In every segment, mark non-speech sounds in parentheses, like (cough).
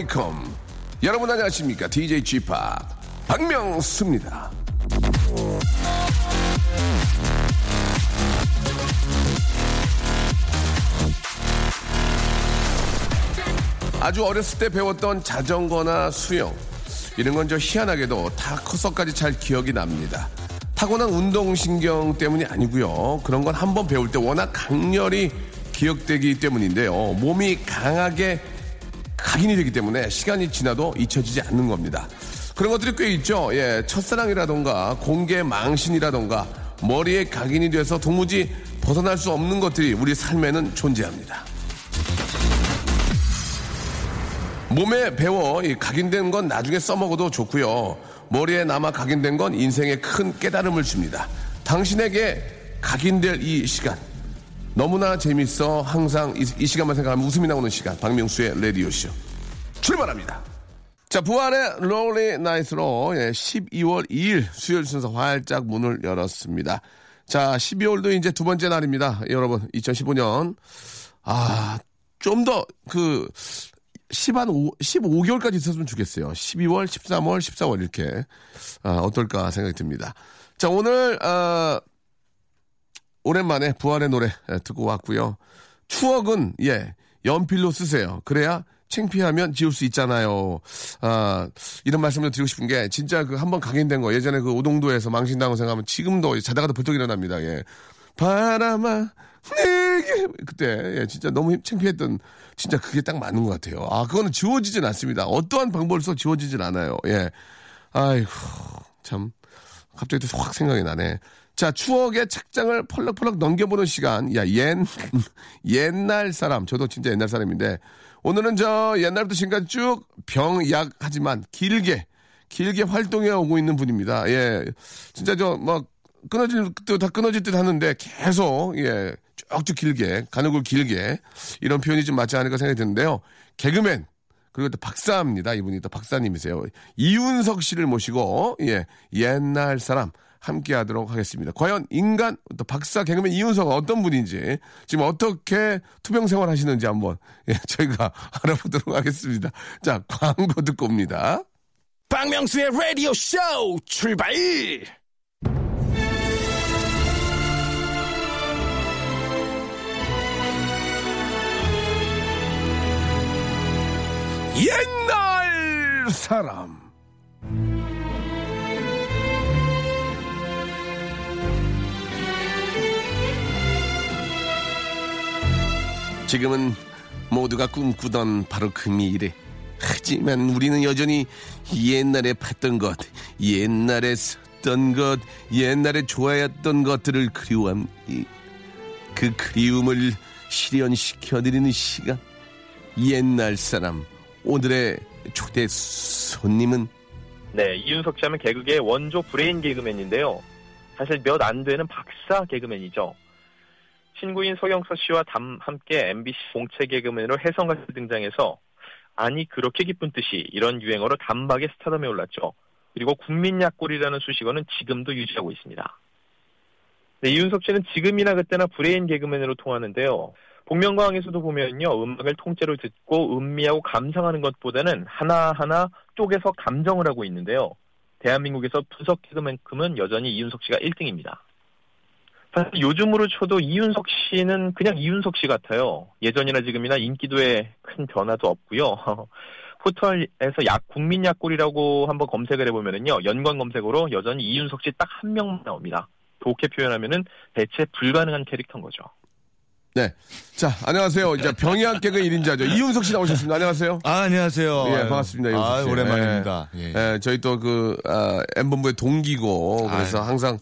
Welcome 여러분 안녕하십니까 DJ g p 박명수입니다 아주 어렸을 때 배웠던 자전거나 수영 이런 건 저 희한하게도 다 커서까지 잘 기억이 납니다. 타고난 운동신경 때문이 아니고요. 그런 건 한 번 배울 때 워낙 강렬히 기억되기 때문인데요. 몸이 강하게 각인이 되기 때문에 시간이 지나도 잊혀지지 않는 겁니다. 그런 것들이 꽤 있죠. 예, 첫사랑이라던가 공개 망신이라던가 머리에 각인이 돼서 도무지 벗어날 수 없는 것들이 우리 삶에는 존재합니다. 몸에 배워 이 각인된 건 나중에 써먹어도 좋고요. 머리에 남아 각인된 건 인생에 큰 깨달음을 줍니다. 당신에게 각인될 이 시간 너무나 재밌어 항상 이, 이 시간만 생각하면 웃음이 나오는 시간 박명수의 레디오쇼 출발합니다. 자 부활의 롤리 나이트로 예, 12월 2일 수요일 순서 활짝 문을 열었습니다. 자 12월도 이제 두 번째 날입니다. 여러분 2015년 아 좀 더 그 10한 5, 15개월까지 있었으면 좋겠어요. 12월, 13월, 14월 이렇게 아, 어떨까 생각이 듭니다. 자 오늘 아, 오랜만에 부활의 노래 예, 듣고 왔고요. 추억은 예 연필로 쓰세요. 그래야 창피하면 지울 수 있잖아요. 아, 이런 말씀을 드리고 싶은 게 진짜 그 한번 각인된 거 예전에 그 오동도에서 망신당한 생각하면 지금도 자다가도 벌떡 일어납니다. 예. 바람아 내게 그때 예, 진짜 너무 힘- 창피했던 진짜 그게 딱 맞는 것 같아요. 아 그거는 지워지진 않습니다. 어떠한 방법을 써 지워지진 않아요. 예. 아이고 참 갑자기 또 확 생각이 나네. 자, 추억의 책장을 펄럭펄럭 넘겨보는 시간. 야, 옛, (laughs) 옛날 사람. 저도 진짜 옛날 사람인데. 오늘은 저 옛날부터 지금까지 쭉 병약 하지만 길게, 길게 활동해 오고 있는 분입니다. 예. 진짜 저, 막, 끊어질 듯, 다 끊어질 듯 하는데 계속, 예. 쭉쭉 길게, 가는 길게. 이런 표현이 좀 맞지 않을까 생각이 드는데요. 개그맨. 그리고 또 박사입니다. 이분이 또 박사님이세요. 이윤석 씨를 모시고 예 옛날 사람 함께 하도록 하겠습니다. 과연 인간 또 박사 개그맨 이윤석은 어떤 분인지 지금 어떻게 투병 생활 하시는지 한번 예 저희가 (laughs) 알아보도록 하겠습니다. 자 광고 듣고 옵니다. 박명수의 Radio Show 출발. 옛날 사람. 지금은 모두가 꿈꾸던 바로 그 미래. 하지만 우리는 여전히 옛날에 봤던 것, 옛날에 썼던 것, 옛날에 좋아했던 것들을 그리워합니다. 그 그리움을 실현시켜드리는 시간. 옛날 사람. 오늘의 초대 손님은 네, 이윤석 씨 하면 개그계의 원조 브레인 개그맨인데요. 사실 몇 안 되는 박사 개그맨이죠. 친구인 서경석 씨와 담, 함께 MBC 공채 개그맨으로 혜성같이 등장해서 아니 그렇게 깊은 뜻이 이런 유행어로 단박에 스타덤에 올랐죠. 그리고 국민약골이라는 수식어는 지금도 유지하고 있습니다. 네, 이윤석 씨는 지금이나 그때나 브레인 개그맨으로 통하는데요. 복면가왕에서도 보면요, 음악을 통째로 듣고 음미하고 감상하는 것보다는 하나하나 쪼개서 감정을 하고 있는데요. 대한민국에서 분석 개그만큼은 여전히 이윤석 씨가 1등입니다. 사실 요즘으로 쳐도 이윤석 씨는 그냥 이윤석 씨 같아요. 예전이나 지금이나 인기도에 큰 변화도 없고요. (laughs) 포털에서 약 국민 약골이라고 한번 검색을 해보면은요, 연관 검색어로 여전히 이윤석 씨 딱 한 명만 나옵니다. 좋게 표현하면은 대체 불가능한 캐릭터인 거죠. 네. 자, 안녕하세요. 이제 병이한 개그 1인자죠. 이윤석 씨 나오셨습니다. 안녕하세요. 아, 안녕하세요. 예. 반갑습니다. 이윤석 아, 씨. 오랜만입니다. 예. 예, 저희 또 그, 아, M본부의 동기고, 그래서 아유. 항상,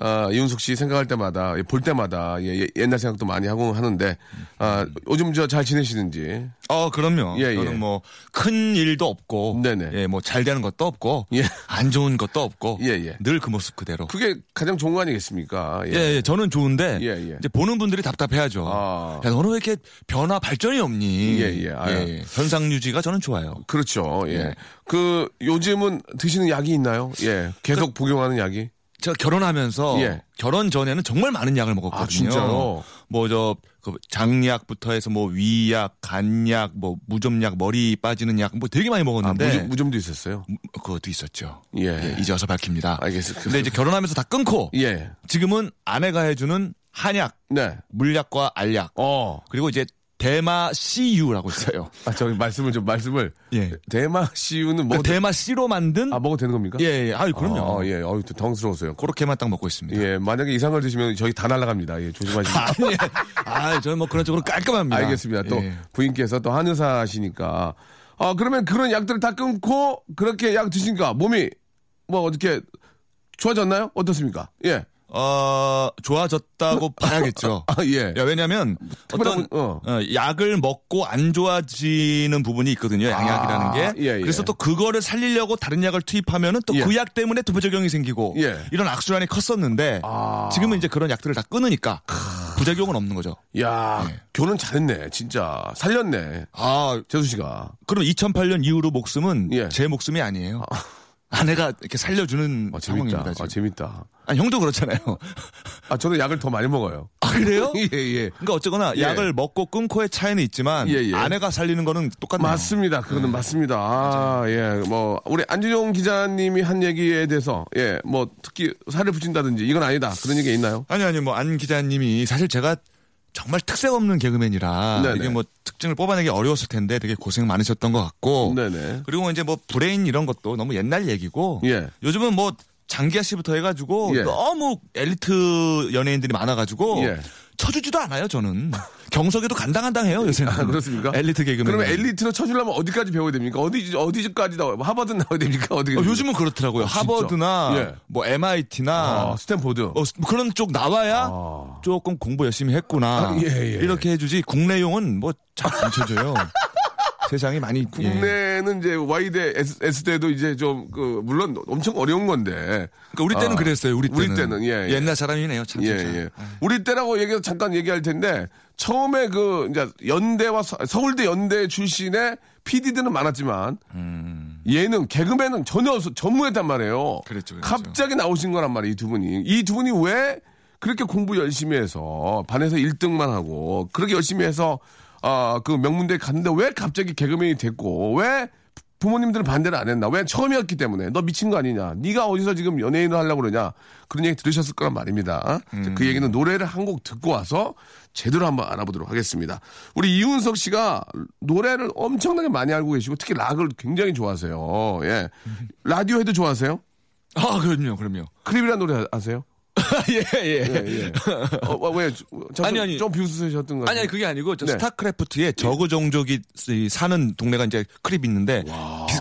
아, 이윤석 씨 생각할 때마다, 예, 볼 때마다, 예, 예, 옛날 생각도 많이 하고 하는데, 아, 요즘 저 잘 지내시는지. 어, 그럼요. 예, 예. 저는 뭐큰 일도 없고, 네네. 예, 뭐 잘 되는 것도 없고, 예. 안 좋은 것도 없고, 예, 예. 늘 그 모습 그대로. 그게 가장 좋은 거 아니겠습니까? 예, 예, 저는 좋은데 예, 예. 이제 보는 분들이 답답해하죠. 아. 야, 너는 왜 이렇게 변화 발전이 없니? 예, 예. 아유. 현상 유지가 저는 좋아요. 그렇죠. 예. 예. 그, 요즘은 드시는 약이 있나요? 예. 계속 복용하는 약이? 제가 결혼하면서 예. 결혼 전에는 정말 많은 약을 먹었거든요. 아, 진짜요? 뭐저 그 장약부터 해서 뭐 위약, 간약, 뭐 무좀약, 머리 빠지는 약 뭐 되게 많이 아, 먹었는데 무좀, 무좀 도 있었어요? 무- 그것도 있었죠. 예. 예, 이제 와서 밝힙니다. 알겠습니다. 근데 이제 결혼하면서 다 끊고 예. 지금은 아내가 해주는 한약, 네. 물약과 알약 어. 그리고 이제 대마 CU라고 있어요. (laughs) 아, 저기 말씀을 좀, 말씀을. 예. 대마 씨유는 그 먹어도, 대마 씨로 만든 아, 먹어도 되는 겁니까? 예, 예. 아유, 그럼요. 아, 예. 어유 당스러웠어요. 그렇게만 딱 먹고 있습니다. 예. 만약에 이상을 드시면 저희 다 날아갑니다. 예. 조심하시고. 아니, 아, 저는 뭐 그런 쪽으로 깔끔합니다. 알겠습니다. 또 예. 부인께서 또 한의사시니까. 아, 그러면 그런 약들을 다 끊고 그렇게 약 드시니까 몸이 뭐 어떻게 좋아졌나요? 어떻습니까? 예. 어, 좋아졌다고 봐야겠죠. 아, 예. 야, 왜냐면 어떤 어. 어, 약을 먹고 안 좋아지는 부분이 있거든요. 양약이라는 아, 게. 예, 예. 그래서 또 그거를 살리려고 다른 약을 투입하면은 또 예. 그약 때문에 또 부작용이 생기고 예. 이런 악순환이 컸었는데 아. 지금은 이제 그런 약들을 다 끊으니까 부작용은 없는 거죠. 야, 예. 교는 잘했네. 진짜. 살렸네. 아, 재수 씨가. 그럼 2008년 이후로 목숨은 예. 제 목숨이 아니에요. 아 내가 이렇게 살려주는 아, 재밌다. 상황입니다. 지금. 아, 재밌다. 아, 형도 그렇잖아요. 아, 저는 약을 더 많이 먹어요. 아, 그래요? (laughs) 예, 예. 그러니까 어쨌거나 예. 약을 먹고 끊고의 차이는 있지만 예, 예. 아내가 살리는 거는 똑같네요. 맞습니다. 그거는 맞습니다. 아, 예. 뭐, 우리 안준용 기자님이 한 얘기에 대해서, 예, 뭐, 특히 살을 붙인다든지 이건 아니다. 그런 얘기 있나요? 아니 아니 뭐 안 기자님이 사실 제가 정말 특색 없는 개그맨이라 네네. 이게 뭐 특징을 뽑아내기 어려웠을 텐데 되게 고생 많으셨던 것 같고 네네. 그리고 이제 뭐 브레인 이런 것도 너무 옛날 얘기고 예. 요즘은 뭐 장기하 씨부터 해가지고 예. 너무 엘리트 연예인들이 많아가지고 예. 쳐주지도 않아요 저는 경석에도 간당간당해요 요새는 아, 그렇습니까? 엘리트 개그맨 그러면 엘리트로 쳐주려면 어디까지 배워야 됩니까? 어디, 어디까지 나와요? 하버드 나와야 됩니까? 어디 어, 요즘은 그렇더라고요 아? 하버드나 예. 뭐 MIT나 아, 스탠포드. 어, 그런 쪽 나와야 아. 조금 공부 열심히 했구나. 아, 예, 예. 이렇게 해주지 국내용은 뭐 잘 안 쳐줘요. (laughs) 세상이 많이 예. 국내는 이제 Y대, S, S대도 이제 좀, 그, 물론 엄청 어려운 건데. 그러니까 우리 때는 아, 그랬어요. 우리 때는. 우리 때는, 예, 예. 옛날 사람이네요. 참 예, 진짜. 예. 우리 때라고 얘기해서 잠깐 얘기할 텐데, 처음에 그, 이제 연대와 서, 서울대 연대 출신의 PD들은 많았지만, 예능, 개그맨은 전혀 없- 전무했단 말이에요. 음. 그랬죠, 그랬죠. 갑자기 나오신 거란 말이에요, 이 두 분이. 이 두 분이 왜 그렇게 공부 열심히 해서, 반에서 1등만 하고, 그렇게 열심히 해서, 아, 그 명문대에 갔는데 왜 갑자기 개그맨이 됐고, 왜 부모님들은 반대를 안 했나? 왜 처음이었기 때문에 너 미친 거 아니냐? 네가 어디서 지금 연예인을 하려고 그러냐? 그런 얘기 들으셨을 거란 말입니다. 음. 그 얘기는 노래를 한 곡 듣고 와서 제대로 한번 알아보도록 하겠습니다. 우리 이윤석 씨가 노래를 엄청나게 많이 알고 계시고 특히 락을 굉장히 좋아하세요. 예. 라디오 헤드 좋아하세요? 아, 그럼요, 그럼요. Creep이라는 노래 아세요? (laughs) 예, 예. 예, 예. 어, (laughs) 어, 왜? 자꾸 아니, 아니. 좀 비웃으셨던 거 아니, 아니, 그게 아니고, 저 네. 스타크래프트에 저그 종족이 이 사는 동네가 이제 creep이 있는데,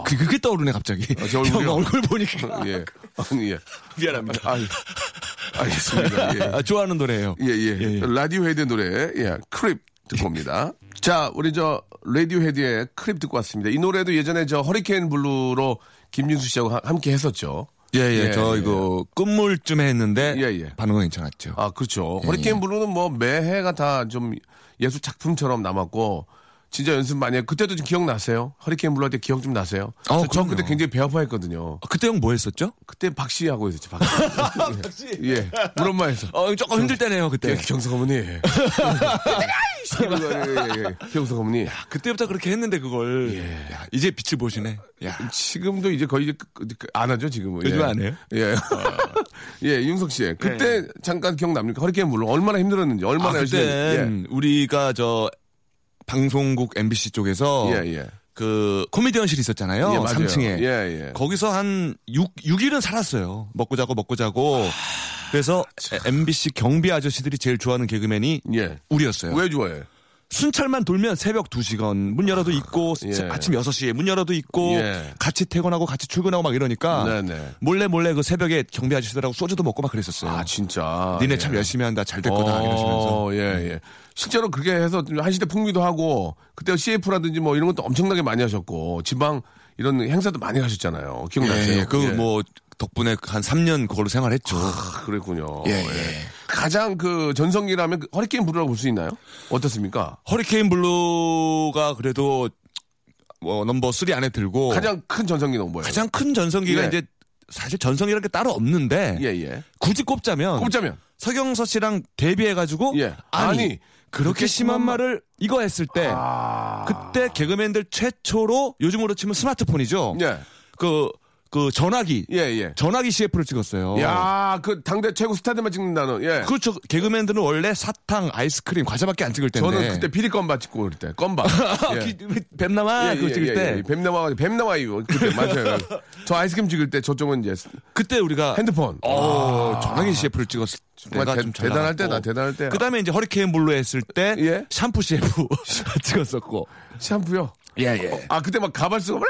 그, 그게 떠오르네, 갑자기. 아? 형 얼굴 보니까. 예. 아니, 예. 미안합니다. 아, 알겠습니다. 예. 아, 좋아하는 노래예요 예, 예. 예, 예. 라디오 헤드의 노래, 예, Creep 듣고 옵니다. (laughs) 자, 우리 저, 라디오 헤드의 Creep 듣고 왔습니다. 이 노래도 예전에 저 허리케인 블루로 김진수 씨하고 하- 함께 했었죠. 예, 예, 예, 저 예. 이거 끝물쯤에 했는데, 예, 예. 반응은 괜찮았죠. 아, 그렇죠. 예, 허리케인 블루는 뭐 매해가 다 좀 예술 작품처럼 남았고, 진짜 연습 많이 해. 그때도 좀 기억나세요? 허리케인 할때 기억 좀 나세요? 어, 저- 저. 그때 굉장히 배 아파했거든요. 아, 그때 형 뭐 했었죠? 그때 박씨 하고 있었지, (laughs) 박씨. 예. 예. 우리 엄마에서. 어, 조금 힘들 때네요, 그때. 예, 경석 어머니. 예, (laughs) 예, 예. 경석 어머니. 그때부터 그렇게 했는데 그걸 예. 야, 이제 빛을 보시네. 야. 지금도 이제 거의 그- 그- 그- 안 하죠, 지금은. 요즘 예. 안 해요? 예. (laughs) 예, 윤석 씨. 그때 잠깐 기억납니까? 허리케인 블루. 얼마나 힘들었는지, 얼마나 아, 열심히. 그때 우리가 저 방송국 MBC 쪽에서 예, 예. 그 코미디언실이 있었잖아요. 예, 맞아요. 3층에. 예, 예. 거기서 한 6, 6일은 살았어요. 먹고 자고 먹고 자고. 아, 그래서 MBC 경비 아저씨들이 제일 좋아하는 개그맨이 예. 우리였어요. 왜 좋아해? 순찰만 돌면 새벽 2시간 문 열어도 있고 예. 아침 6시에 문 열어도 있고 예. 같이 퇴근하고 같이 출근하고 막 이러니까 네네. 몰래 몰래 그 새벽에 경비 아저씨들하고 소주도 먹고 막 그랬었어요. 아 진짜. 니네 예. 참 열심히 한다 잘 됐구나 어, 이러시면서. 예, 예. 실제로 그렇게 해서 좀 한시대 풍미도 하고, 그때 CF라든지 뭐 이런 것도 엄청나게 많이 하셨고, 지방 이런 행사도 많이 가셨잖아요. 기억나세요? 예, 그 예. 뭐 덕분에 한 3년 그걸로 생활했죠. 아, 그랬군요. 예, 예. 가장 그 전성기라면 그 허리케인 블루라고 볼 수 있나요? 어떻습니까? 허리케인 블루가 그래도 뭐 넘버 3 안에 들고 가장 큰 전성기는 뭐예요? 가장 큰 전성기가 예. 이제 사실 전성기라는 게 따로 없는데 예, 예. 굳이 꼽자면 꼽자면. 서경서 씨랑 데뷔해가지고 예. 아니, 아니, 그렇게 심한 말을 이거 했을 때 아. 그때 개그맨들 최초로 요즘으로 치면 스마트폰이죠. 예. 그, 그 전화기 예, 예. 전화기 CF를 찍었어요. 야, 그 당대 최고 스타들만 찍는다는. 예. 그렇죠. 개그맨들은 원래 사탕, 아이스크림, 과자밖에 안 찍을 텐데. 저는 그때 비리 건바 찍고 그럴 때. 건바. 예. 뱀 나와 예, 그거 예, 찍을 예, 때 예. 뱀 나와 뱀 나와요. 그때 맞아요. (laughs) 저 아이스크림 찍을 때 저쪽은 이제 그때 우리가 핸드폰. 어, 전화기 CF를 찍었을 정말 대- 대단할. 때다, 대단할 때. 그다음에 이제 허리케인 블루 했을 때 예? 샴푸 CF (laughs) 찍었었고. 샴푸요. 예, 예. 아 그때 막 가발 쓰고 그래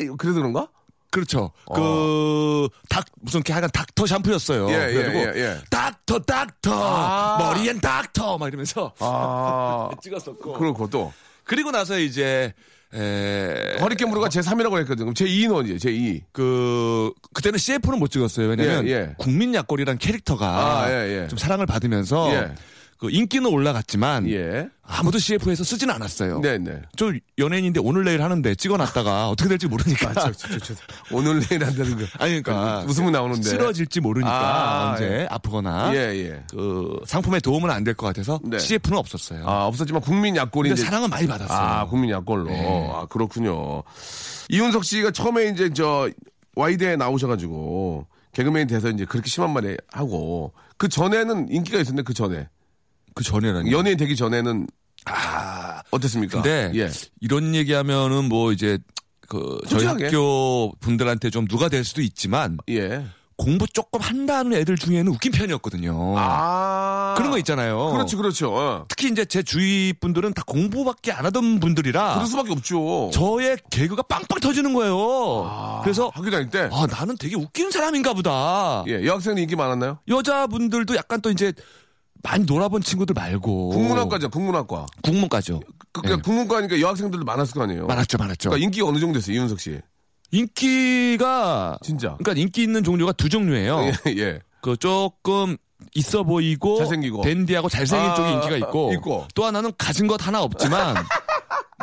그래 그래서 그런가? 그렇죠. 그, 닥, 무슨, 이렇게 하여간 닥터 샴푸였어요. 어. 예, 예, 그래가지고, 예, 예. 닥터, 닥터, 아. 머리엔 닥터, 막 이러면서 아 (laughs) 찍었었고. 그렇고 또 그리고 나서 이제, 에, 허리케인 블루가 제 3위라고 했거든. 그럼 제 2는 어디에? 제 2. 그, 그때는 CF는 못 찍었어요. 왜냐면, 예, 예. 국민 약골이란 캐릭터가 아, 예, 예. 좀 사랑을 받으면서, 예. 그 인기는 올라갔지만, 예. 아무도 CF에서 쓰진 않았어요. 네네. 저 연예인인데 오늘 내일 하는데 찍어놨다가 (laughs) 어떻게 될지 모르니까. 오늘 내일 한다는 거. 아니, 그러니까. 웃음은 나오는데. 쓰러질지 모르니까 아, 언제 아프거나 예, 예. 그 상품에 도움은 안 될 것 같아서 네. CF는 없었어요. 아, 없었지만 국민 약골이 근데 이제. 사랑은 많이 받았어요. 아, 국민 약골로. 네. 아, 그렇군요. 이윤석 씨가 처음에 이제 저 와이드에 나오셔가지고 개그맨이 돼서 이제 그렇게 심한 말에 하고 그 전에는 인기가 있었는데 그 전에. 그 전에는 연예인 되기 전에는 아, 어땠습니까? 근데 예. 이런 얘기하면은 뭐 이제 그 저희. 학교 분들한테 좀 누가 될 수도 있지만 예. 공부 조금 한다는 애들 중에는 웃긴 편이었거든요. 아. 그런 거 있잖아요. 그렇죠, 그렇죠. 어. 특히 이제 제 주위 분들은 다 공부밖에 안 하던 분들이라 그럴 수밖에 없죠. 저의 개그가 빵빵 터지는 거예요. 아, 그래서 학교 다닐 때. 아 나는 되게 웃기는 사람인가 보다. 예, 여학생은 인기 많았나요? 여자분들도 약간 또 이제 많이 놀아본 친구들 말고 국문학과죠, 국문학과. 국문과죠. 그, 그러니까 국문과니까 여학생들도 많았을 거 아니에요. 많았죠, 많았죠. 그러니까 인기가 어느 정도 됐어요, 이윤석 씨. 인기가 진짜. 그러니까 인기 있는 종류가 두 종류예요. 예, 예. 그 조금 있어 보이고 잘생기고. 댄디하고 잘생긴 아, 쪽이 인기가 있고, 있고. 또 하나는 가진 것 하나 없지만 (laughs)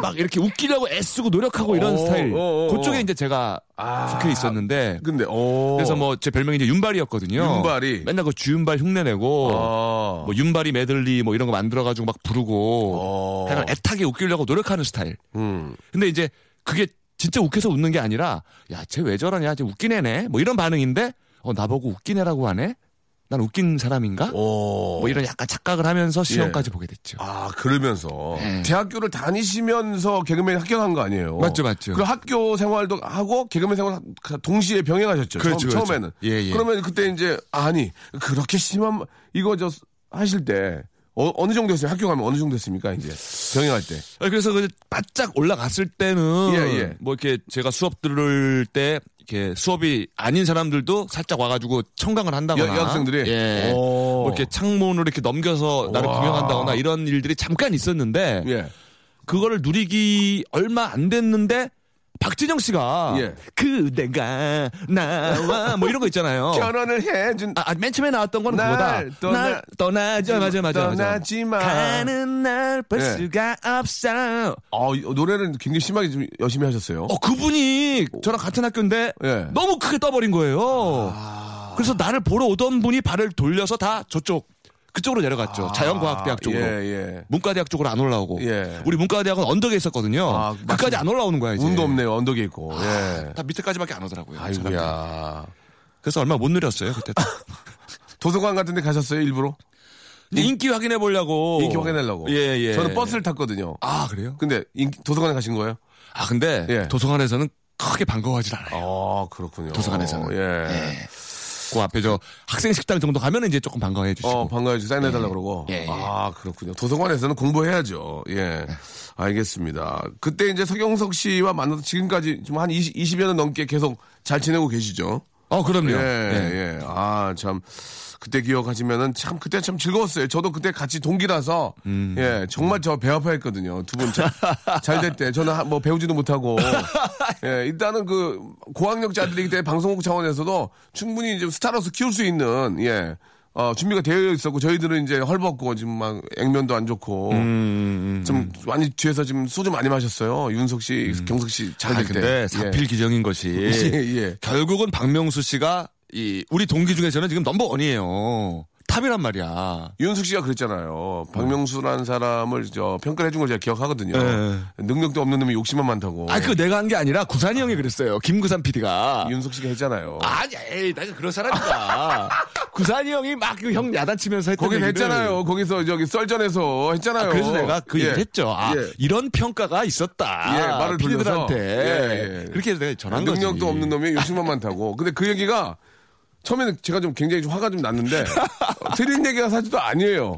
막 이렇게 웃기려고 애쓰고 노력하고 이런 어, 스타일. 어, 어, 그쪽에 어. 이제 제가 아. 속해 있었는데 근데, 오. 그래서 뭐 제 별명이 이제 윤발이었거든요. 윤발이. 맨날 그 주윤발 흉내내고 아. 뭐 윤발이 메들리 뭐 이런 거 만들어가지고 막 부르고 어. 약간 애타게 웃기려고 노력하는 스타일. 음. 근데 이제 그게 진짜 웃겨서 웃는 게 아니라 야 쟤 왜 저러냐 쟤 웃긴 애네 뭐 이런 반응인데 어 나보고 웃긴 애라고 하네 난 웃긴 사람인가 오. 뭐 이런 약간 착각을 하면서 시험까지 보게 됐죠. 아, 그러면서. 네. 대학교를 다니시면서 개그맨 합격한 거 아니에요? 맞죠, 맞죠. 그 학교 생활도 하고 개그맨 생활 동시에 병행하셨죠. 그렇죠, 처음, 그렇죠. 에는 예, 예. 그러면 그때 이제, 아니, 그렇게 심한, 말- 이거 저, 하실 때, 어, 느 정도 였어요 학교 가면 어느 정도 했습니까, 이제? 병행할 때. 아, 그래서 그 바짝 올라갔을 때는 예, 예. 뭐 이렇게 제가 수업 들을 때 이렇게 수업이 아닌 사람들도 살짝 와가지고 청강을 한다거나 여- 여학생들이? 예. 오. 뭐 이렇게 창문으로 이렇게 넘겨서 나를 와. 구경한다거나 이런 일들이 잠깐 있었는데 예. 그거를 누리기 얼마 안 됐는데 박진영 씨가 예. 그대가 나와 뭐 이런 거 있잖아요. (laughs) 결혼을 해준, 아, 아, 맨 처음에 나왔던 건날 그거다. 떠나- 날 떠나자 맞아 맞아 맞아. 떠나지 마. 가는 날볼 예. 수가 없어. 어, 이 노래를 굉장히 심하게 좀 열심히 하셨어요. 어 그분이 저랑 같은 학교인데 예. 너무 크게 떠버린 거예요. 그래서 나를 보러 오던 분이 발을 돌려서 다 저쪽 그쪽으로 내려갔죠. 자연과학대학 쪽으로. 예, 예. 문과대학 쪽으로 안 올라오고. 예. 우리 문과대학은 언덕에 있었거든요. 아, 그까지. 안 올라오는 거야 이제. 운도 없네요, 언덕에 있고. 예. 다 밑에까지밖에 안 오더라고요. 아이고야. 그래서 얼마 못 누렸어요 그때. (laughs) 도서관 같은 데 가셨어요, 일부러? 인기 확인해 보려고. 인기 확인하려고. 예 예. 저는 버스를 탔거든요. 아 그래요? 근데 인기- 도서관에 가신 거예요? 아 근데 예. 도서관에서는 크게 반가워하질 않아요. 아, 그렇군요. 도서관에서는. 예. 그 앞에 저 학생 식당 정도 가면 이제 조금 반가워해 주시고. 어, 반가워지 사인해달라고 그러고. 예, 예. 아, 그렇군요. 도서관에서는 공부해야죠. 예. 알겠습니다. 그때 이제 서경석 씨와 만나서 지금까지 좀 한 20, 20여 년 넘게 계속 잘 지내고 계시죠? 어, 그럼요. 예, 예. 예. 아, 참. 그때 기억하시면은 참 그때 참 즐거웠어요. 저도 그때 같이 동기라서 음. 예 정말 저 배 아파했거든요. 두 분 잘 (laughs) 됐대. 저는 한- 뭐 배우지도 못하고 (laughs) 예 일단은 그 고학력자들이기 때문에 방송국 차원에서도 충분히 이제 스타로서 키울 수 있는 예 어, 준비가 되어 있었고 저희들은 이제 헐벗고 지금 막 액면도 안 좋고 음, 좀 많이 뒤에서 지금 소주 많이 마셨어요. 윤석 씨, 경석 씨 잘 아, 될 때. 근데 사필 기정인 것이 (laughs) 예, 예. 결국은 박명수 씨가 이 우리 동기 중에서는 지금 넘버 원이에요. 탑이란 말이야. 윤석 씨가 그랬잖아요. 박명수라는 사람을 저 평가를 해준 걸 제가 기억하거든요. 네. 능력도 없는 놈이 욕심만 많다고. 아, 그거 내가 한 게 아니라 구산이 형이 그랬어요. 김구산 PD가. 윤숙 씨가 했잖아요. 아니, 에이, 내가 그런 사람이다. (laughs) 구산이 형이 막 그 형 야단치면서 했던 얘기를. 했잖아요. 거기서 저기 썰전에서 했잖아요. 아, 그래서 내가 그 예. 얘기를 했죠. 아, 예. 이런 평가가 있었다. 예, 말을. 돌려서. 예, 예. 그렇게 해서 내가 전한 거지. 능력도 없는 놈이 욕심만 많다고. 근데 그 얘기가 처음에는 제가 좀 굉장히 좀 화가 좀 났는데 어, 틀린 얘기가 사실도 아니에요.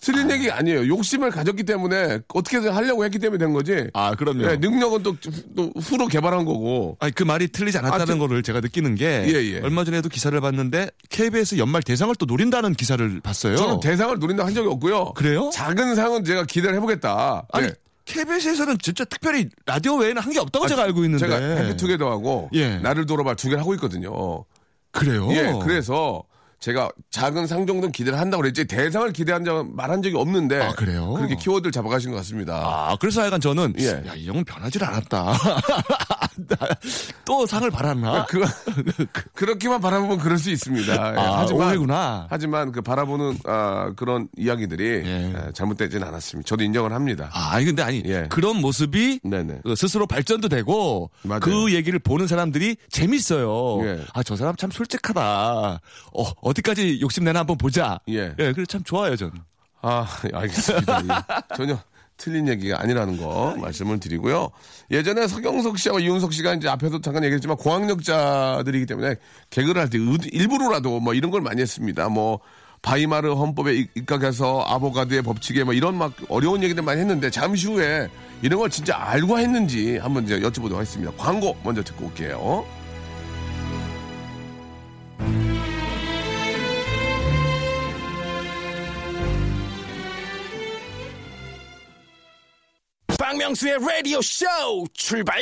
틀린 얘기 아니에요. 욕심을 가졌기 때문에 어떻게든 하려고 했기 때문에 된 거지. 아, 그럼요. 예, 능력은 또, 또 후로 개발한 거고. 아니 그 말이 틀리지 않았다는 아, 틀- 거를 제가 느끼는 게 예, 예. 얼마 전에도 기사를 봤는데 KBS 연말 대상을 또 노린다는 기사를 봤어요. 저는 대상을 노린다 한 적이 없고요. 그래요? 작은 상은 제가 기대를 해보겠다. 아니 네. KBS에서는 진짜 특별히 라디오 외에는 한 게 없다고 제가 알고 있는데 제가 해피투게더하고 예. 나를 돌아봐 두 개를 하고 있거든요. 그래요? 예, 그래서 제가 작은 상 정도는 기대를 한다고 그랬지 대상을 기대한 적 말한 적이 없는데 아, 그래요? 그렇게 키워드를 잡아가신 것 같습니다. 아 그래서 하여간 저는 예. 야이 형은 변하질 않았다. (laughs) (laughs) 또 상을 바랐나? 그, (laughs) 그렇게만 바라보면 그럴 수 있습니다. 예, 아, 오해구나. 하지만 그 바라보는 아, 그런 이야기들이 예. 예, 잘못되진 않았습니다. 저도 인정을 합니다. 아, 아니 근데 아니 예. 그런 모습이 네네. 그 스스로 발전도 되고 맞아요. 그 얘기를 보는 사람들이 재밌어요. 예. 아저 사람 참 솔직하다. 어 어디까지 욕심내나 한번 보자. 예. 그래 참 좋아요 전. 아, (laughs) 알겠습니다. 예. 전혀 틀린 얘기가 아니라는 거 말씀을 드리고요. 예전에 서경석 씨와 이윤석 씨가 이제 앞에도 잠깐 얘기했지만 고학력자들이기 때문에 개그를 할 때 일부러라도 뭐 이런 걸 많이 했습니다. 뭐 바이마르 헌법에 입- 입각해서 아보가드의 법칙에 뭐 이런 막 어려운 얘기들 많이 했는데 잠시 후에 이런 걸 진짜 알고 했는지 한번 이제 여쭤보도록 하겠습니다. 광고 먼저 듣고 올게요. 박명수의 라디오 쇼 출발!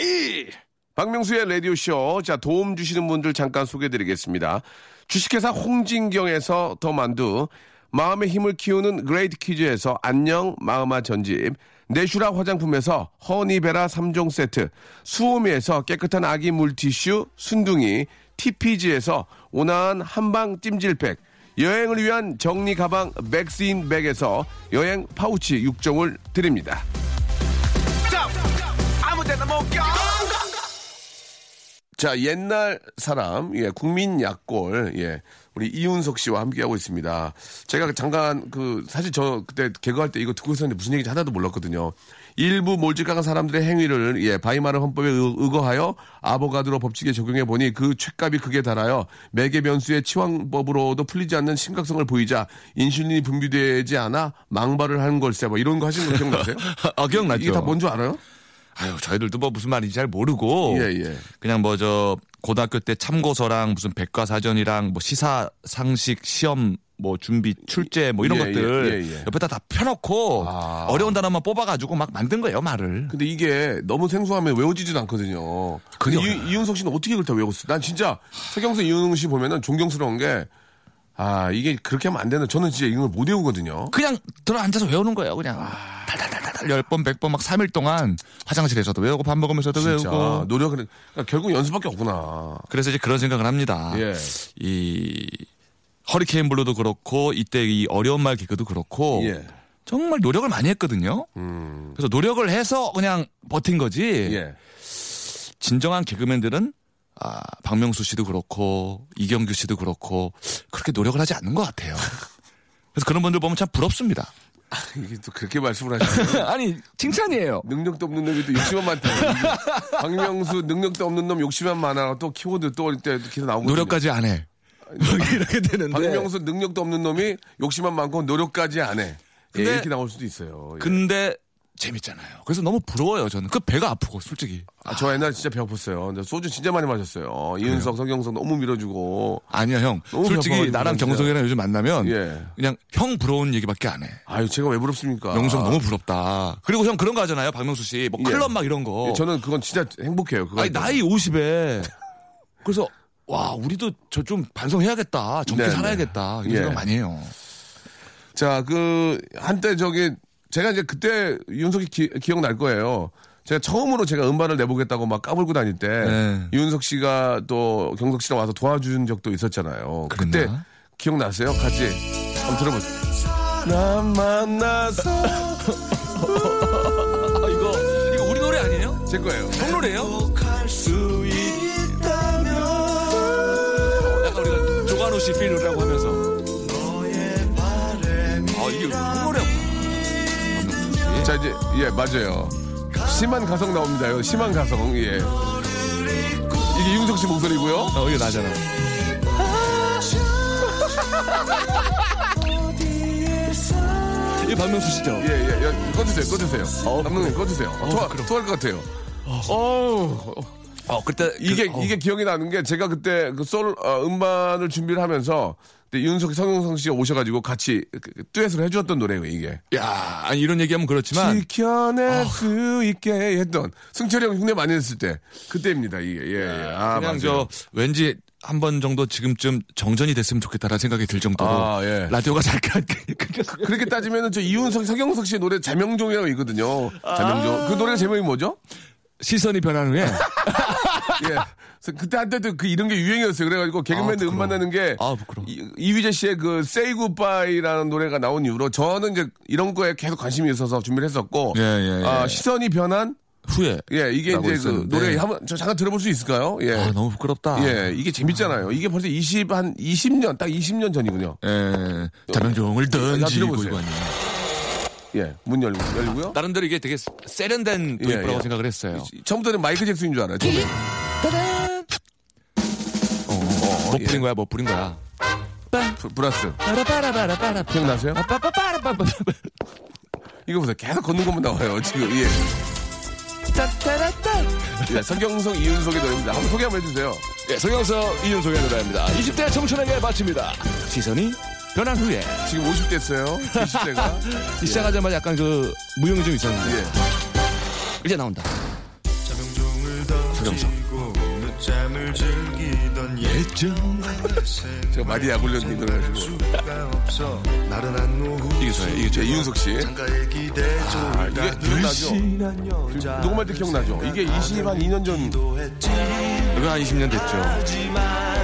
박명수의 라디오 쇼. 자, 도움 주시는 분들 잠깐 소개해 드리겠습니다. 주식회사 홍진경에서 더 만두, 마음의 힘을 키우는 그레이트북스에서 안녕 마음아 전집, 네슈라 화장품에서 허니베라 3종 세트, 수오미에서 깨끗한 아기 물티슈 순둥이, TPG에서 온화한 한방 찜질팩, 여행을 위한 정리 가방 백스인백에서 여행 파우치 6종을 드립니다. 자, 옛날 사람, 예, 국민 약골, 예, 우리 이윤석 씨와 함께하고 있습니다. 제가 잠깐 그, 사실 저 그때 개그할 때 이거 듣고 있었는데 무슨 얘기인지 하나도 몰랐거든요. 일부 몰직한 사람들의 행위를, 예, 바이마르 헌법에 의- 의거하여 아보가드로 법칙에 적용해 보니 그 죄값이 극에 달하여 매개 변수의 치왕법으로도 풀리지 않는 심각성을 보이자 인슐린이 분비되지 않아 망발을 하는 걸세. 뭐 이런 거 하신 거 기억나세요? (laughs) 아 기억나죠. 이게 다 뭔 줄 알아요? 아유 저희들도 뭐 무슨 말인지 잘 모르고 예, 예. 그냥 뭐 저 고등학교 때 참고서랑 무슨 백과사전이랑 뭐 시사 상식 시험 뭐 준비 출제 뭐 이런 예, 것들 예, 예, 예. 옆에다 다 펴놓고 아. 어려운 단어만 뽑아가지고 막 만든 거예요 말을. 근데 이게 너무 생소하면 외워지지도 않거든요. 근데 이, 이윤석 씨는 어떻게 그걸 다 외웠어요? 난 진짜 서경석 이윤석 씨 보면은 존경스러운 게 아, 이게 그렇게 하면 안 되는. 저는 진짜 이걸 못 외우거든요. 그냥 들어 앉아서 외우는 거예요 그냥 아. 달달달달 열번백번막 3일 동안 화장실에서도 외우고 밥 먹으면서도 진짜 외우고 노력을 그러니까 결국 연습밖에 없구나. 그래서 이제 그런 생각을 합니다. 예. 이 허리케인 블루도 그렇고 이때 이 어려운 말 개그도 그렇고 예. 정말 노력을 많이 했거든요. 음. 그래서 노력을 해서 그냥 버틴 거지. 예. 진정한 개그맨들은 아, 박명수 씨도 그렇고 이경규 씨도 그렇고 그렇게 노력을 하지 않는 것 같아요. (laughs) 그래서 그런 분들 보면 참 부럽습니다. 이게 또 그렇게 말씀을 하시네요. (laughs) 아니 칭찬이에요. 능력도 없는 놈이 또 욕심만 많다. (laughs) 박명수 능력도 없는 놈 욕심만 많아. 또 키워드 또 이때 기사 나오고. 노력까지 안 해. 이렇게 되는데. 박명수 능력도 없는 놈이 욕심만 많고 노력까지 안 해. 예, 근데- 이렇게 나올 수도 있어요. 예. 근데 재밌잖아요. 그래서 너무 부러워요, 저는. 그 배가 아프고, 솔직히. 아, 저 옛날에 진짜 배고팠어요. 근데 소주 진짜 많이 마셨어요. 이은석, 서경석 너무 밀어주고. 아니야, 형. 솔직히 나랑. 경석이랑 요즘 만나면 예. 그냥 형 부러운 얘기밖에 안 해. 아유, 제가 왜 부럽습니까? 명석 너무 부럽다. 그리고 형 그런 거 하잖아요, 박명수 씨. 뭐 예. 클럽 막 이런 거. 예, 저는 그건 진짜 행복해요. 그거 아니, 나이 50에. 그래서, 와, 우리도 저 좀 반성해야겠다. 젊게 네, 네. 살아야겠다. 이런 예. 생각 많이 해요. 자, 그, 한때 저기, 제가 이제 그때 윤석이 기, 기억날 거예요. 제가 처음으로 제가 음반을 내보겠다고 막 까불고 다닐 때, 네. 윤석 씨가 또 경석 씨랑 와서 도와준 적도 있었잖아요. 그때 그랬나? 기억나세요? 같이 한번 들어보세요. 난 만나서. (laughs) 아, 이거, 이거 우리 노래 아니에요? 제 거예요. 형 노래예요? 약간 우리가 조관우 씨 필요라고 하면서. 아, 이게 자, 이제, 예, 맞아요. 심한 가성 나옵니다. 요 심한 가성, 예. 이게 윤석 씨 목소리고요. 어, 이거 나잖아. (laughs) 이 박명수 씨죠? 예, 예, 예. 꺼주세요, 꺼주세요. 감독님, 꺼주세요. 토할, 토할 것 같아요. 어우, 어, 그때 이게, 그, 어. 이게 기억이 나는 게 제가 그때 그 솔, 어, 음반을 준비를 하면서 그때 윤석, 성용성 씨가 오셔가지고 같이 그, 듀엣을 해주었던 노래예요, 이게. 야, 아니 이런 얘기하면 그렇지만 지켜낼 수 있게 했던 승철이 형 흉내 많이 냈을 때 그때입니다, 이게. 예, 예. 아, 그냥 맞아요. 저 왠지 한 번 정도 지금쯤 정전이 됐으면 좋겠다라는 생각이 들 정도로 아, 예. 라디오가 잠깐 그렇게 따지면은 저 이윤석, 서경석 씨의 노래 자명종이라고 있거든요. 자명종. 그 노래 제목이 뭐죠? 시선이 변한 후에 (laughs) 예. 그때 한때도 그 이런 게 유행이었어요. 그래가지고 개그맨들 아. 음반 내는 게 아. 이- 이휘재 씨의 그 Say Goodbye라는 노래가 나온 이후로 저는 이제 이런 거에 계속 관심이 있어서 준비를 했었고 예, 예, 예. 아, 시선이 변한 후에 예 이게 이제 그 있었는데. 노래 한번 저 잠깐 들어볼 수 있을까요? 예. 아 너무 부끄럽다. 예, 이게 재밌잖아요. 이게 벌써 20, 한 20년, 딱 20년 전이군요. 예, 자명종을 자, 던지고 들어보세요. 이거 아니에요. 예, 문 열고, 열고요. 나름대로 이게 되게 세련된 예, 도입부라고 예. 생각을 했어요. 처음부터는 마이클 잭슨인 줄 알아요, 처음에. 어, 뭐 예. 부린 거야, 뭐 부린 거야. 브- 브라스. 기억나세요? 빠빠빠라빠빠. 이거 보세요. 계속 걷는 것만 나와요, 지금. 예. 예, 서경석, 이윤석의 노래입니다. 한번 소개 한번 해주세요. 예, 서경석 이윤석의 노래입니다. 20대 청춘에게 바칩니다. 시선이 변한 후에 지금 50대 했어요. 20대가. 시작하자마자 약간 그 무용이 좀 있었는데 예. 이제 나온다. 던지고 늦잠을 즐기던 예전 제가. 수가 없어 나른한 노후 이게 저예요. 이게 예, 저예요. 이윤석 씨. 아, 이게 기억나죠? 여자 녹음할 때 기억나죠? 이게 20, 한 2년 전. 이거 한 20년 됐죠.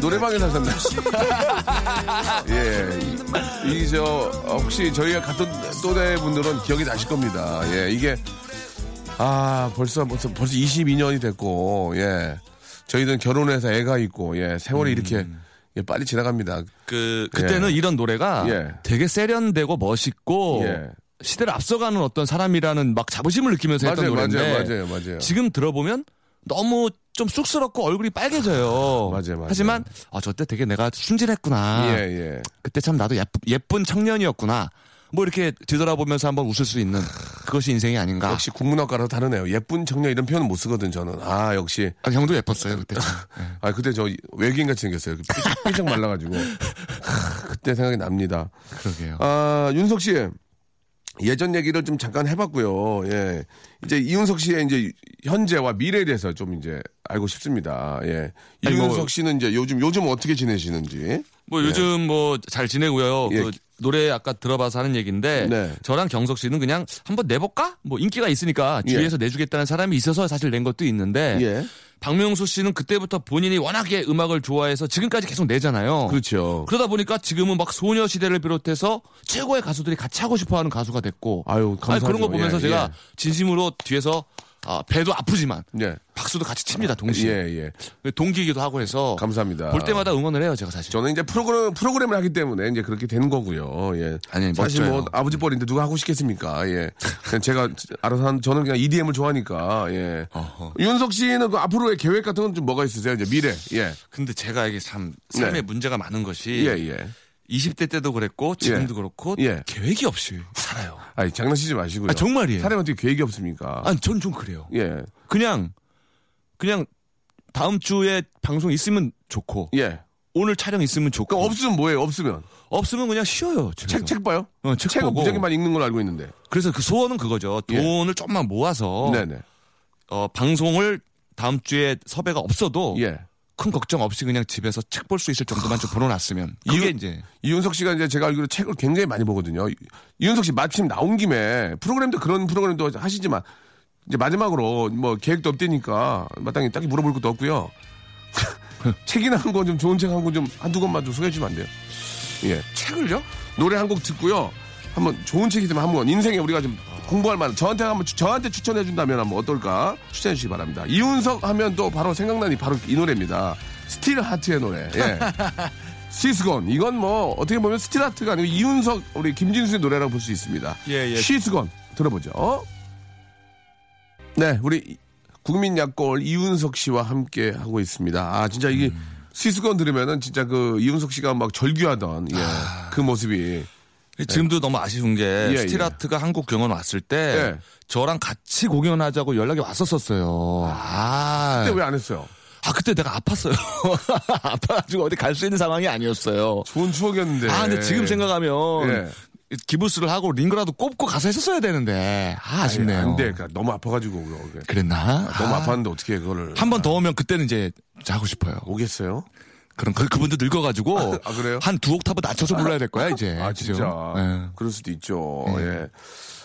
노래방에 사셨나? (laughs) 예. 이, 저, 어, 혹시 저희가 같은 또래 분들은 기억이 나실 겁니다. 예, 이게, 아, 벌써, 벌써, 벌써 22년이 됐고, 예. 저희는 결혼해서 애가 있고, 예. 세월이 이렇게, 예, 빨리 지나갑니다. 그 그때는 예. 이런 노래가 예. 되게 세련되고 멋있고 예. 시대를 앞서가는 어떤 사람이라는 막 자부심을 느끼면서 했던 맞아요, 노래인데 맞아요, 맞아요, 맞아요. 지금 들어보면 너무 좀 쑥스럽고 얼굴이 빨개져요. 맞아요, 맞아요. 하지만 아, 저때 되게 내가 순진했구나. 예, 예. 그때 참 나도 예쁜, 예쁜 청년이었구나. 뭐 이렇게 뒤돌아보면서 한번 웃을 수 있는 그것이 인생이 아닌가. 역시 국문학과라서 다르네요. 예쁜 청년 이런 표현은 못 쓰거든, 저는. 아, 역시. 아, 형도 예뻤어요 그때. (laughs) 아, 그때 저 외계인 같이 생겼어요. 삐쩍, 삐쩍 말라가지고. (laughs) 하, 그때 생각이 납니다. 그러게요. 아, 윤석 씨. 예전 얘기를 좀 잠깐 해봤고요. 예. 이제 이윤석 씨의 이제 현재와 미래에 대해서 좀 이제 알고 싶습니다. 예. 뭐- 이윤석 씨는 이제 요즘, 요즘 어떻게 지내시는지. 뭐 요즘 뭐잘 지내고요. 예. 그 노래 아까 들어봐서 하는 얘기인데 네. 저랑 경석 씨는 그냥 한번 내볼까? 뭐 인기가 있으니까 예. 주위에서 내주겠다는 사람이 있어서 사실 낸 것도 있는데 예. 박명수 씨는 그때부터 본인이 워낙에 음악을 좋아해서 지금까지 계속 내잖아요. 그렇죠. 그러다 보니까 지금은 막 소녀시대를 비롯해서 최고의 가수들이 같이 하고 싶어하는 가수가 됐고 아유, 아니, 그런 거. 보면서 예, 제가 예. 진심으로 뒤에서 아, 배도 아프지만 예. 박수도 같이 칩니다 동시에 예, 예. 동기이기도 하고 해서 감사합니다. 볼 때마다 응원을 해요 제가 사실. 저는 이제 프로그램, 프로그램을 하기 때문에 이제 그렇게 되는 거고요. 예. 아니, 사실 멋져요. 뭐 아버지 뻘인데 누가 하고 싶겠습니까? 예. 그냥 제가 알아서 한, 저는 그냥 EDM을 좋아하니까, 예. 어허. 윤석 씨는 그 앞으로의 계획 같은 건 좀 뭐가 있으세요? 이제 미래. 예. 근데 제가 이게 참 삶에 네. 문제가 많은 것이 예, 예. 20대 때도 그랬고 지금도 예. 그렇고 예. 계획이 없이 살아요. 아니, 장난치지 마시고요. 아, 정말이에요. 사람한테 계획이 없습니까? 아니 전좀 그래요. 예. 그냥 그냥 다음 주에 방송 있으면 좋고 예. 오늘 촬영 있으면 좋고 그럼 없으면 뭐예요? 없으면. 없으면 그냥 쉬어요. 책, 책 봐요? 어, 책. 무지하게 많이 읽는 걸로 알고 있는데. 그래서 그 소원은 그거죠. 예. 돈을 조금만 모아서 네네. 어, 방송을 다음 주에 섭외가 없어도 예. 큰 걱정 없이 그냥 집에서 책 볼 수 있을 정도만 좀 벌어놨으면 이게 이제 이윤석 씨가 이제 제가 알기로 책을 굉장히 많이 보거든요. 이- 이윤석 씨 마침 나온 김에 프로그램도 그런 프로그램도 하시지만 이제 마지막으로 뭐 계획도 없대니까 마땅히 딱히 물어볼 것도 없고요. (laughs) 책이나 한 권 좀 좋은 책 한 권 좀 한두 권만 좀 소개해 주면 안 돼요? 예. 책을요? 노래 한 곡 듣고요. 한번 좋은 책이 되면 한번 인생에 우리가 좀 공부할 만한 저한테 한번 추- 저한테 추천해 준다면 한번 어떨까 추천해 주시기 바랍니다. 이윤석 하면 또 바로 생각나니 바로 이 노래입니다. 스틸 하트의 노래. 예. (laughs) She's Gone 이건 뭐 어떻게 보면 스틸 하트가 아니고 이윤석 우리 김진수의 노래라고 볼 수 있습니다. 예, 예. She's Gone 들어보죠. 네, 우리 국민 약골 이윤석 씨와 함께 하고 있습니다. 아 진짜 이게 시스건 들으면은 진짜 그 이윤석 씨가 막 절규하던 예, 그 모습이 지금도 너무 아쉬운 게 예, 예. 스틸아트가 한국 경연 왔을 때 예. 저랑 같이 공연하자고 연락이 왔었었어요. 아, 그때 왜 안 했어요? 아 그때 내가 아팠어요. (laughs) 아파가지고 어디 갈 수 있는 상황이 아니었어요. 좋은 추억이었는데. 아 근데 지금 생각하면 예. 기부스를 하고 링거라도 꼽고 가서 했었어야 되는데 아, 아쉽네요. 안 돼. 그러니까 너무 아파가지고. 그랬나? 너무 아팠는데 어떻게 그거를 한 번더 오면 그때는 이제 자고 싶어요. 오겠어요? 그럼 그, 그분도 늙어가지고 아, 그래요? 한두 옥타브 낮춰서 불러야 될 거야 이제. 아 그죠? 진짜 예. 그럴 수도 있죠. 예.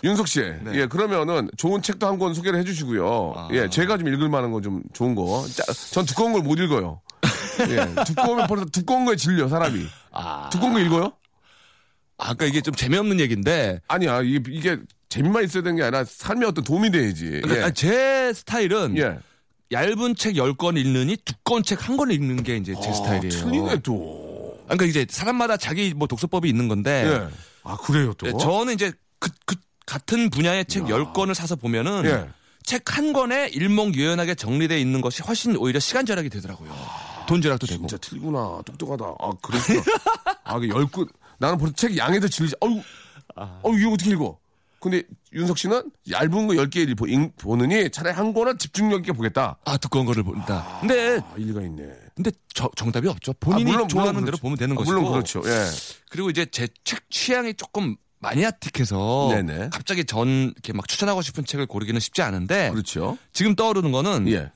윤석 씨, 예 그러면은 좋은 책도 한 권 소개를 해주시고요. 예, 제가 좀 읽을 만한 거 좀 좋은 거. 짜, 전 두꺼운 걸 못 읽어요. 예, 두꺼우면 벌써 두꺼운 거에 질려 사람이. 아, 두꺼운 거 읽어요? 아까 이게 좀 재미없는 얘기인데 아니야 이게, 이게 재미만 있어야 되는 게 아니라 삶에 어떤 도움이 돼야지. 근데 예. 제 스타일은 예. 얇은 책 10권 읽느니 두꺼운 책 한 권 읽는 게 이제 제 스타일이에요. 아, 틀리네 또. 그러니까 이제 사람마다 자기 뭐 독서법이 있는 건데 예. 아 그래요 또. 예, 저는 이제 그, 그 같은 분야의 책 10권을 사서 보면은 예. 책한 권에 일목요연하게 정리되어 있는 것이 훨씬 오히려 시간 절약이 되더라고요. 돈 절약도 되고. 진짜 틀구나. 똑똑하다. 아, 그랬구나. 아, 그 열군. 나는 벌써 책 양에도 질리지. 어우, 어우, 이거 어떻게 읽어? 근데 윤석 씨는 얇은 거 10개 보, 읽- 보느니 차라리 한 권은 집중력 있게 보겠다. 아 두꺼운 거를 본다. 근데 아, 일리가 있네. 근데 저- 정답이 없죠. 본인이 아, 물론, 좋아하는 물론 대로 그렇죠. 보면 되는 아, 것이고. 물론 그렇죠. 예. 그리고 이제 제 책 취향이 조금 마니아틱해서 네네. 갑자기 전 이렇게 막 추천하고 싶은 책을 고르기는 쉽지 않은데 그렇죠. 지금 떠오르는 거는 예.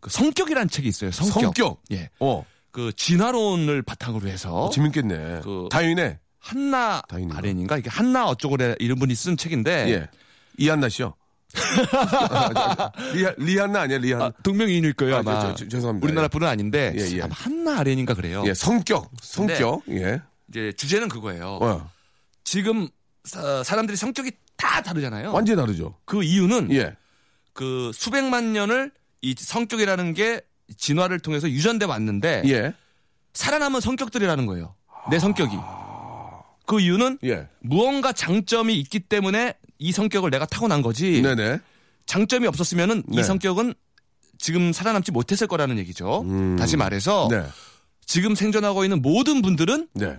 그 성격이라는 책이 있어요. 성격. 성격. 예. 어. 그 진화론을 바탕으로 해서 재밌겠네. 그- 다윈네. 한나. 아렌인가 이게 한나 어쩌고래 이런 분이 쓴 책인데 예. 이한나 씨요. (laughs) 리하, 리한나 아니야, 리한나. 아, 동명이인일 거예요 아, 아마. 저, 저, 죄송합니다. 우리나라 예. 분은 아닌데 예, 예. 아마 한나 아렌인가 그래요. 예, 성격. 성격. 예. 이제 주제는 그거예요. 어. 지금 사, 사람들이 성격이 다 다르잖아요. 완전히 다르죠. 그 이유는 예. 그 수백만 년을 이 성격이라는 게 진화를 통해서 유전돼 왔는데 예. 살아남은 성격들이라는 거예요. 내 성격이. 그 이유는 예. 무언가 장점이 있기 때문에 이 성격을 내가 타고난 거지. 네네. 장점이 없었으면은 네. 이 성격은 지금 살아남지 못했을 거라는 얘기죠. 다시 말해서 네. 지금 생존하고 있는 모든 분들은 네.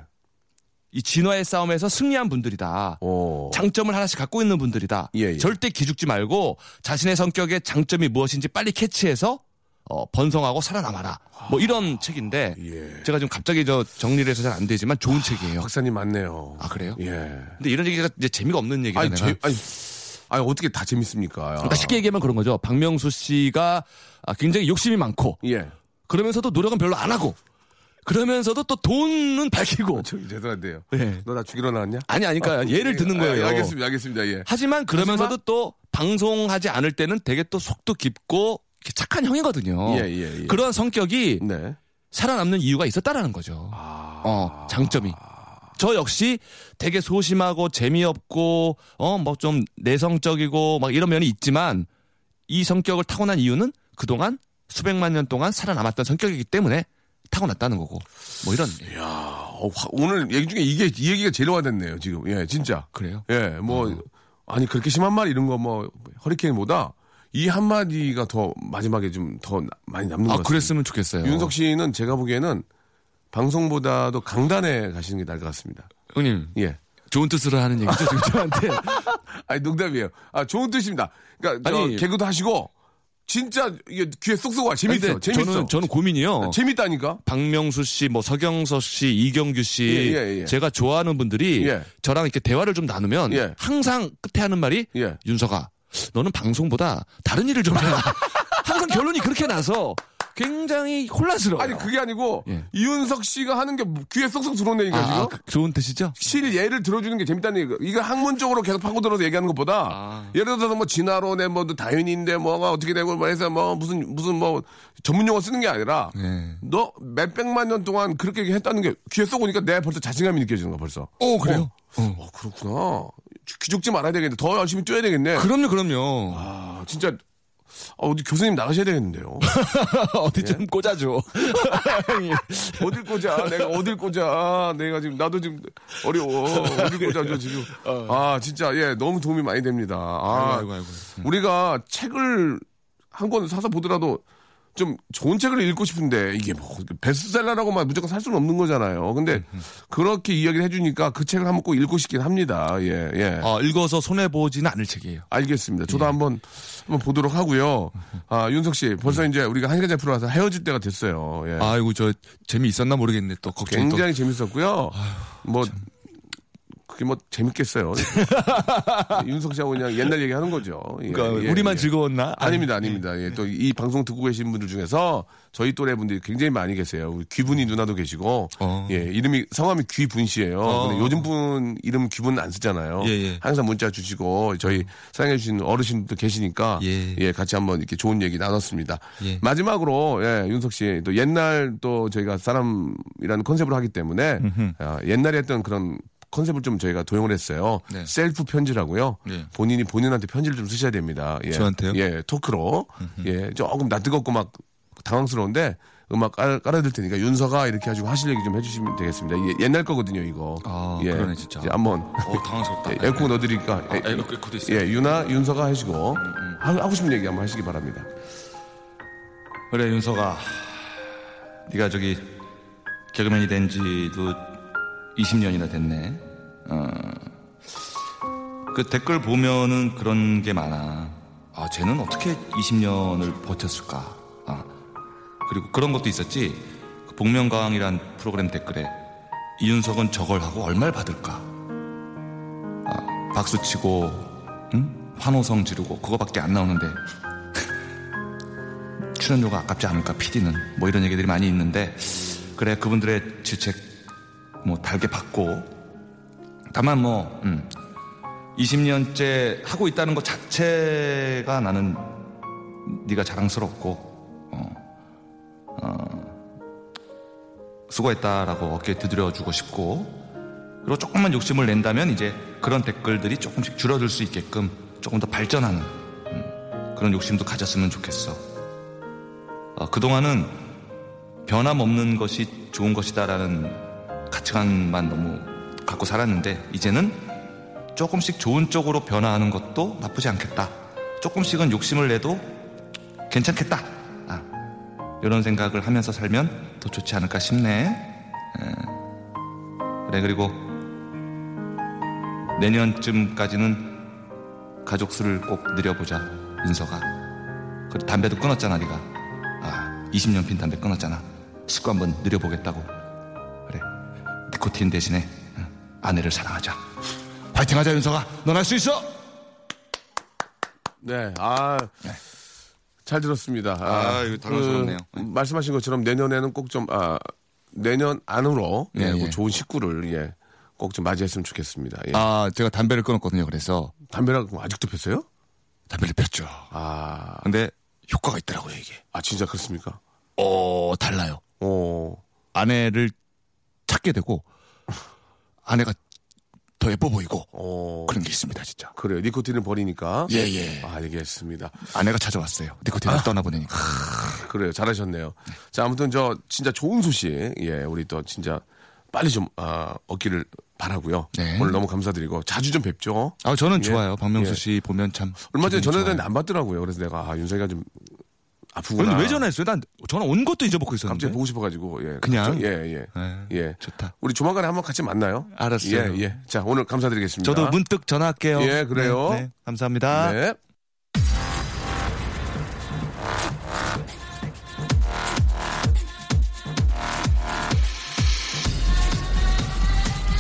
이 진화의 싸움에서 승리한 분들이다. 오. 장점을 하나씩 갖고 있는 분들이다. 예, 예. 절대 기죽지 말고 자신의 성격의 장점이 무엇인지 빨리 캐치해서 어, 번성하고 살아남아라. 뭐 이런 책인데 예. 제가 좀 갑자기 저 정리를 해서 잘 안 되지만 좋은 책이에요. 박사님 맞네요. 아 그래요? 예. 근데 이런 얘기가 이제 재미가 없는 얘기가 아니. 제, 아니, 아니, 어떻게 다 재밌습니까? 그러니까 쉽게 얘기하면 그런 거죠. 박명수 씨가 아, 굉장히 욕심이 많고 예. 그러면서도 노력은 별로 안 하고 그러면서도 또 돈은 밝히고 저기 죄송한데요. 예. 너나 죽이러 나왔냐? 아니 아니까 예를 드는 아, 거예요. 예, 알겠습니다. 알겠습니다. 예. 하지만 그러면서도 또 방송하지 않을 때는 되게 또 속도 깊고 착한 형이거든요. 예, 예, 예. 그런 성격이 네. 살아남는 이유가 있었다라는 거죠. 어, 장점이. 저 역시 되게 소심하고 재미없고 어 뭐 좀 내성적이고 막 이런 면이 있지만 이 성격을 타고난 이유는 그동안 수백만 년 동안 살아남았던 성격이기 때문에 타고났다는 거고 뭐 이런 야, 어, 화- 오늘 얘기 중에 이게 이 얘기가 제일 와닿네요. 지금 예, 진짜. 그래요. 예, 뭐 아니 그렇게 심한 말 이런 거 뭐 허리케인보다 이 한마디가 더 마지막에 좀 더 많이 남는 것아 같습니다. 그랬으면 좋겠어요. 윤석 씨는 제가 보기에는 방송보다도 강단에 가시는 게 나을 것 같습니다. 형님 예. 좋은 뜻으로 하는 얘기죠 지금 저한테. (laughs) 아니 농담이에요. 아 좋은 뜻입니다. 그러니까 저 아니, 개그도 하시고 진짜 이게 귀에 쏙쏙 와 재밌어. 재밌어. 저는 저는 고민이요. 재밌다니까. 박명수 씨, 뭐 서경석 씨, 이경규 씨, 예, 예, 예. 제가 좋아하는 분들이 예. 저랑 이렇게 대화를 좀 나누면 예. 항상 끝에 하는 말이 예. 윤서가 너는 방송보다 다른 일을 좀 해라. (laughs) 항상 결론이 그렇게 나서 굉장히 혼란스러워요. 아니 그게 아니고 예. 이윤석 씨가 하는 게 귀에 쏙쏙 들어오는 얘기가 지금. 아, 그- 좋은 뜻이죠? 실 예를 들어주는 게 재밌다는 얘기가. 이거 학문적으로 계속 파고들어서 얘기하는 것보다 아. 예를 들어서 뭐 진화론에 뭐 다윈인데 뭐가 어떻게 되고 뭐 해서 뭐 무슨 무슨 뭐 전문 용어 쓰는 게 아니라 네. 너 몇백만 년 동안 그렇게 했다는 게 귀에 쏙 오니까 내가 벌써 자신감이 느껴지는 거야 벌써. 어, 그래요? 어, 어, 그렇구나. 기죽지 말아야 되겠네. 더 열심히 뛰어야 되겠네. 그럼요, 그럼요. 아, 진짜 아, 어디 교수님 나가셔야 되겠는데요. (laughs) 어디 좀 꽂아줘. (laughs) 어딜 꽂아? 내가 어딜 꽂아? 내가 지금 나도 지금 어려워. 어딜 꽂아줘 지금. 아 진짜 예 너무 도움이 많이 됩니다. 아 아이고, 아이고. 우리가 책을 한 권 사서 보더라도 좀 좋은 책을 읽고 싶은데 이게 뭐 베스트셀러라고만 무조건 살 수는 없는 거잖아요. 근데 그렇게 이야기를 해주니까 그 책을 한번 꼭 읽고 싶긴 합니다. 예 예. 어, 읽어서 손해 보지는 않을 책이에요. 알겠습니다. 저도 한번 한번 보도록 하고요. 아 윤석 씨 벌써 이제 우리가 한 시간째 프로와서 헤어질 때가 됐어요. 예. 아이고, 저 재미 있었나 모르겠네. 또 걱정이 또. 굉장히 재밌었고요. 뭐 그게 뭐 재밌겠어요. (laughs) 윤석 씨하고 그냥 옛날 얘기 하는 거죠. 예, 그러니까 예, 우리만 예. 즐거웠나? 아닙니다, 아닙니다. 예, 또이 방송 듣고 계신 분들 중에서 저희 또래 분들이 굉장히 많이 계세요. 우리 귀분이 누나도 계시고, 어. 예, 이름이 성함이 귀분 씨예요. 어. 근데 요즘 분 이름 귀분 안 쓰잖아요. 예, 예. 항상 문자 주시고 저희 사랑해 주시는 어르신도 계시니까 예. 예, 같이 한번 이렇게 좋은 얘기 나눴습니다. 예. 마지막으로 예, 윤석 씨 또 옛날 또 저희가 사람이라는 컨셉으로 하기 때문에 아, 옛날에 했던 그런 컨셉을 좀 저희가 도용을 했어요. 네. 셀프 편지라고요. 예. 본인이 본인한테 편지를 좀 쓰셔야 됩니다. 예. 저한테요? 예, 토크로. 예, 조금 낯뜨겁고 막 당황스러운데 음악 깔, 깔아드릴 테니까 윤서가 이렇게 가지고 하실 얘기 좀 해주시면 되겠습니다. 이게 옛날 거거든요, 이거. 아, 예. 그러네, 진짜. 이제 한번 어, 당황스럽다. (laughs) 예, 에어컨 넣어드리니까 예, 아, 이거 그것도 있어요. 음, 예, 유나 윤서가 하시고 하- 하고 싶은 얘기 한번 하시기 바랍니다. 그래 윤서가 네가 저기 개그맨이 된 지도 20년이나 됐네. 어. 그 댓글 보면은 그런 게 많아. 아, 쟤는 어떻게 20년을 버텼을까? 아. 그리고 그런 것도 있었지. 그 복면가왕이란 프로그램 댓글에 이윤석은 저걸 하고 얼마를 받을까? 아, 박수 치고, 응? 환호성 지르고 그거밖에 안 나오는데 (laughs) 출연료가 아깝지 않을까 PD는 뭐 이런 얘기들이 많이 있는데 그래 그분들의 질책 뭐 달게 받고 다만 뭐 음, 20년째 하고 있다는 것 자체가 나는 네가 자랑스럽고 어, 어, 수고했다라고 어깨에 두드려주고 싶고 그리고 조금만 욕심을 낸다면 이제 그런 댓글들이 조금씩 줄어들 수 있게끔 조금 더 발전하는 음, 그런 욕심도 가졌으면 좋겠어. 어, 그동안은 변함없는 것이 좋은 것이다라는 가치관만 너무 갖고 살았는데 이제는 조금씩 좋은 쪽으로 변화하는 것도 나쁘지 않겠다. 조금씩은 욕심을 내도 괜찮겠다. 아, 이런 생각을 하면서 살면 더 좋지 않을까 싶네. 에, 그래 그리고 내년쯤까지는 가족 수를 꼭 늘려보자 윤서가. 그리고 담배도 끊었잖아 네가. 아 20년 핀 담배 끊었잖아. 식구 한번 늘려보겠다고. 니코틴 대신에 응, 아내를 사랑하자. 화이팅하자 윤서가. 넌 할 수 있어. 네, 아. 잘 들었습니다. 아, 이거 당황스럽네요. 그 말씀하신 것처럼 내년에는 꼭 좀, 아, 내년 안으로, 예, 예, 뭐 예. 좋은 식구를, 예, 꼭 좀 맞이했으면 좋겠습니다. 예. 아 제가 담배를 끊었거든요. 그래서 담배랑 아직도 폈어요? 담배를 폈죠. 아, 근데 효과가 있더라고요 이게. 아, 진짜 그렇습니까? 어 달라요. 어, 아내를 찾게 되고 아내가 더 예뻐 보이고 어, 그런 게 있습니다, 진짜. 그래요. 니코틴을 버리니까. 예, 예. 알겠습니다. 아내가 찾아왔어요. 니코틴을 떠나보내니까. 그래요. 잘하셨네요. 자, 아무튼 저 진짜 좋은 소식, 예, 우리 또 진짜 빨리 좀, 아, 얻기를 바라고요 네. 오늘 너무 감사드리고 자주 좀 뵙죠. 아, 저는 예. 좋아요. 박명수 예. 씨 보면 참. 얼마 전에 전화했는데. 안 받더라고요. 그래서 내가, 아, 윤석이가 좀 아프구나. 왜 전화했어요? 난 전화 온 것도 잊어먹고 있었는데. 갑자기 보고 싶어가지고, 예. 그냥? 갑자기, 예, 예. 네, 예. 좋다. 우리 조만간에 한번 같이 만나요. 알았어요. 예, 예. 자, 오늘 감사드리겠습니다. 저도 문득 전화할게요. 예, 그래요. 네, 네, 감사합니다. 네.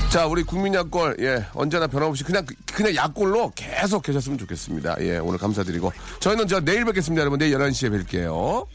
자, 우리 국민 약골, 예, 언제나 변함없이 그냥, 그냥 약골로 계속 계셨으면 좋겠습니다. 예, 오늘 감사드리고. 저희는 저 내일 뵙겠습니다, 여러분. 내일 11시에 뵐게요.